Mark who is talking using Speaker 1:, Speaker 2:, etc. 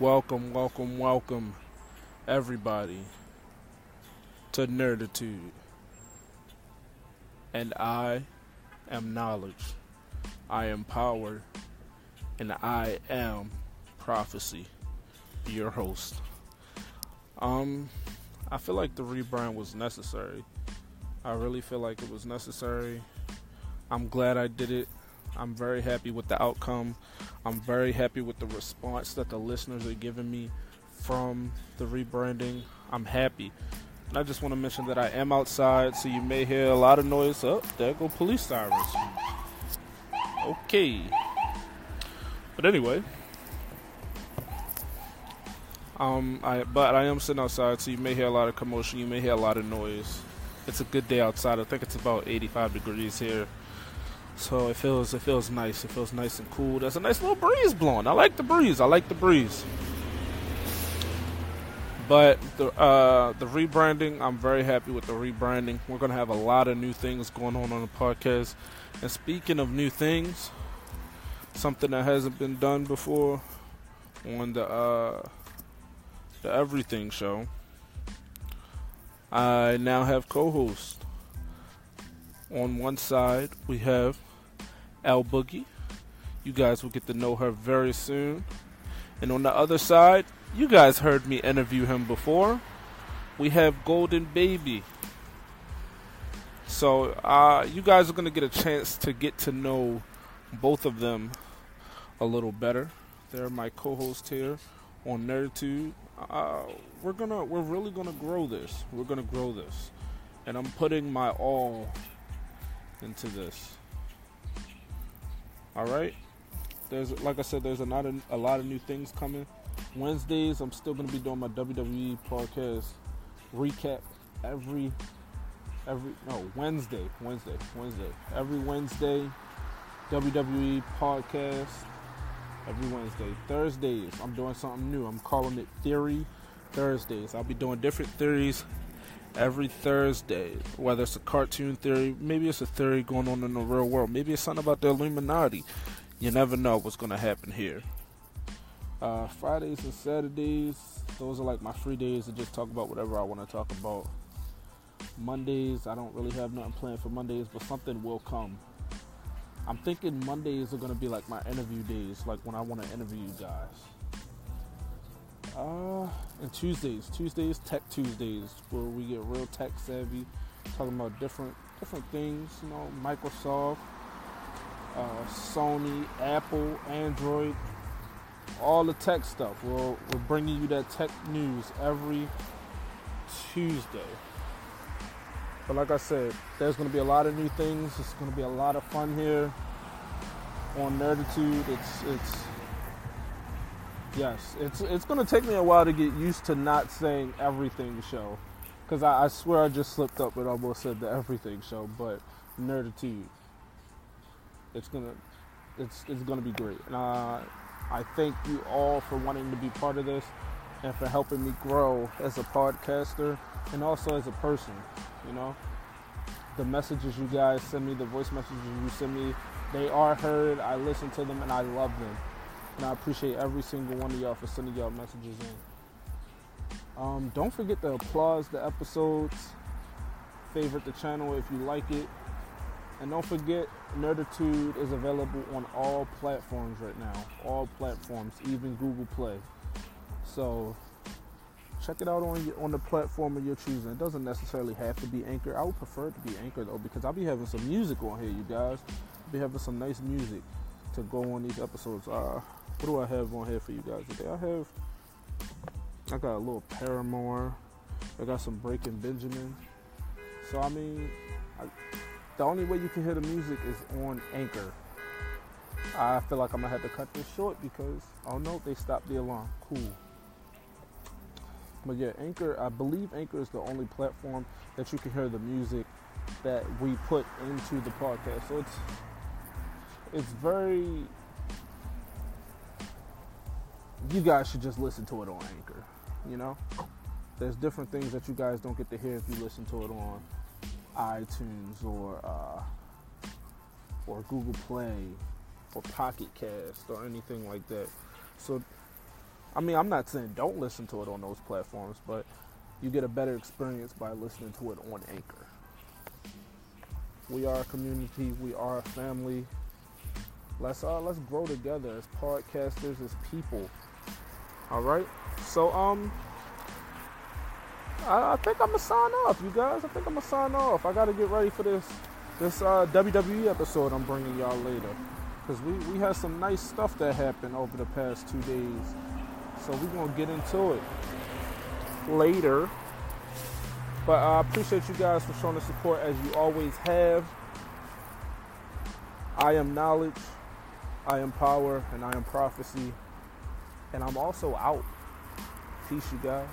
Speaker 1: Welcome, welcome, welcome, everybody, to Nerditude. And I am knowledge, I am power, and I am prophecy, your host. Um, I feel like the rebrand was necessary. I really feel like it was necessary. I'm glad I did it. I'm very happy with the outcome. I'm very happy with the response that the listeners are giving me from the rebranding. I'm happy. And I just want to mention that I am outside, so you may hear a lot of noise. Oh, there go police sirens. Okay. But anyway, um, I but I am sitting outside, so you may hear a lot of commotion. You may hear a lot of noise. It's a good day outside. I think it's about 85 degrees here. So it feels it feels nice. It feels nice and cool. There's a nice little breeze blowing. I like the breeze. I like the breeze. But the uh, the rebranding, I'm very happy with the rebranding. We're gonna have a lot of new things going on on the podcast. And speaking of new things, something that hasn't been done before on the uh, the Everything Show, I now have co-hosts. On one side, we have Al Boogie. You guys will get to know her very soon. And on the other side, you guys heard me interview him before. We have Golden Baby. So, uh, you guys are going to get a chance to get to know both of them a little better. They're my co-host here on Nerditude. Uh, we're gonna, we're really gonna grow this. We're gonna grow this, and I'm putting my all into this. All right. There's like I said, there's a lot of a lot of new things coming. Wednesdays, I'm still gonna be doing my WWE podcast recap every every no Wednesday, Wednesday, Wednesday, every Wednesday. WWE podcast every Wednesday. Thursdays, I'm doing something new. I'm calling it Theory Thursdays. I'll be doing different theories every Thursday, whether it's a cartoon theory, maybe it's a theory going on in the real world, maybe it's something about the Illuminati. You never know what's going to happen here. Uh, Fridays and Saturdays, those are like my free days to just talk about whatever I want to talk about. Mondays, I don't really have nothing planned for Mondays, but something will come. I'm thinking Mondays are going to be like my interview days, like when I want to interview you guys. Uh, and Tuesdays, Tuesdays, Tech Tuesdays, where we get real tech savvy, talking about different different things. You know, Microsoft, uh, Sony, Apple, Android, all the tech stuff. We're we're bringing you that tech news every Tuesday. But like I said, there's going to be a lot of new things. It's going to be a lot of fun here on Nerditude. It's it's Yes, it's it's gonna take me a while to get used to not saying everything show, because I, I, swear I just slipped up and almost said the everything show, but nerditude. It's gonna, it's it's gonna be great, and uh, I thank you all for wanting to be part of this, and for helping me grow as a podcaster and also as a person. You know, the messages you guys send me, the voice messages you send me, they are heard. I listen to them and I love them. And I appreciate every single one of y'all for sending y'all messages in. Um, don't forget to applause the episodes, favorite the channel if you like it, and don't forget Nerditude is available on all platforms right now. All platforms, even Google Play. So check it out on your, on the platform of your choosing. It doesn't necessarily have to be Anchor. I would prefer it to be Anchor though because I'll be having some music on here, you guys. I'll be having some nice music to go on these episodes. Uh, what do I have on here for you guys today? I have, I got a little Paramore. I got some Breaking Benjamin. So I mean, I, the only way you can hear the music is on Anchor. I feel like I'm gonna have to cut this short because oh no, they stopped the alarm. Cool. But yeah, Anchor. I believe Anchor is the only platform that you can hear the music that we put into the podcast. So it's it's very you guys should just listen to it on Anchor. You know, there's different things that you guys don't get to hear if you listen to it on iTunes or uh, or Google Play or Pocket Cast or anything like that. So I mean, I'm not saying don't listen to it on those platforms, but you get a better experience by listening to it on Anchor. We are a community. We are a family. Let's uh let's grow together as podcasters, as people. All right. So um, I, I think I'm gonna sign off, you guys. I think I'm gonna sign off. I gotta get ready for this this uh, WWE episode I'm bringing y'all later, because we we had some nice stuff that happened over the past two days. So we're gonna get into it later. But I appreciate you guys for showing the support as you always have. I am knowledge, I am power, and I am prophecy. And I'm also out. Peace, you guys.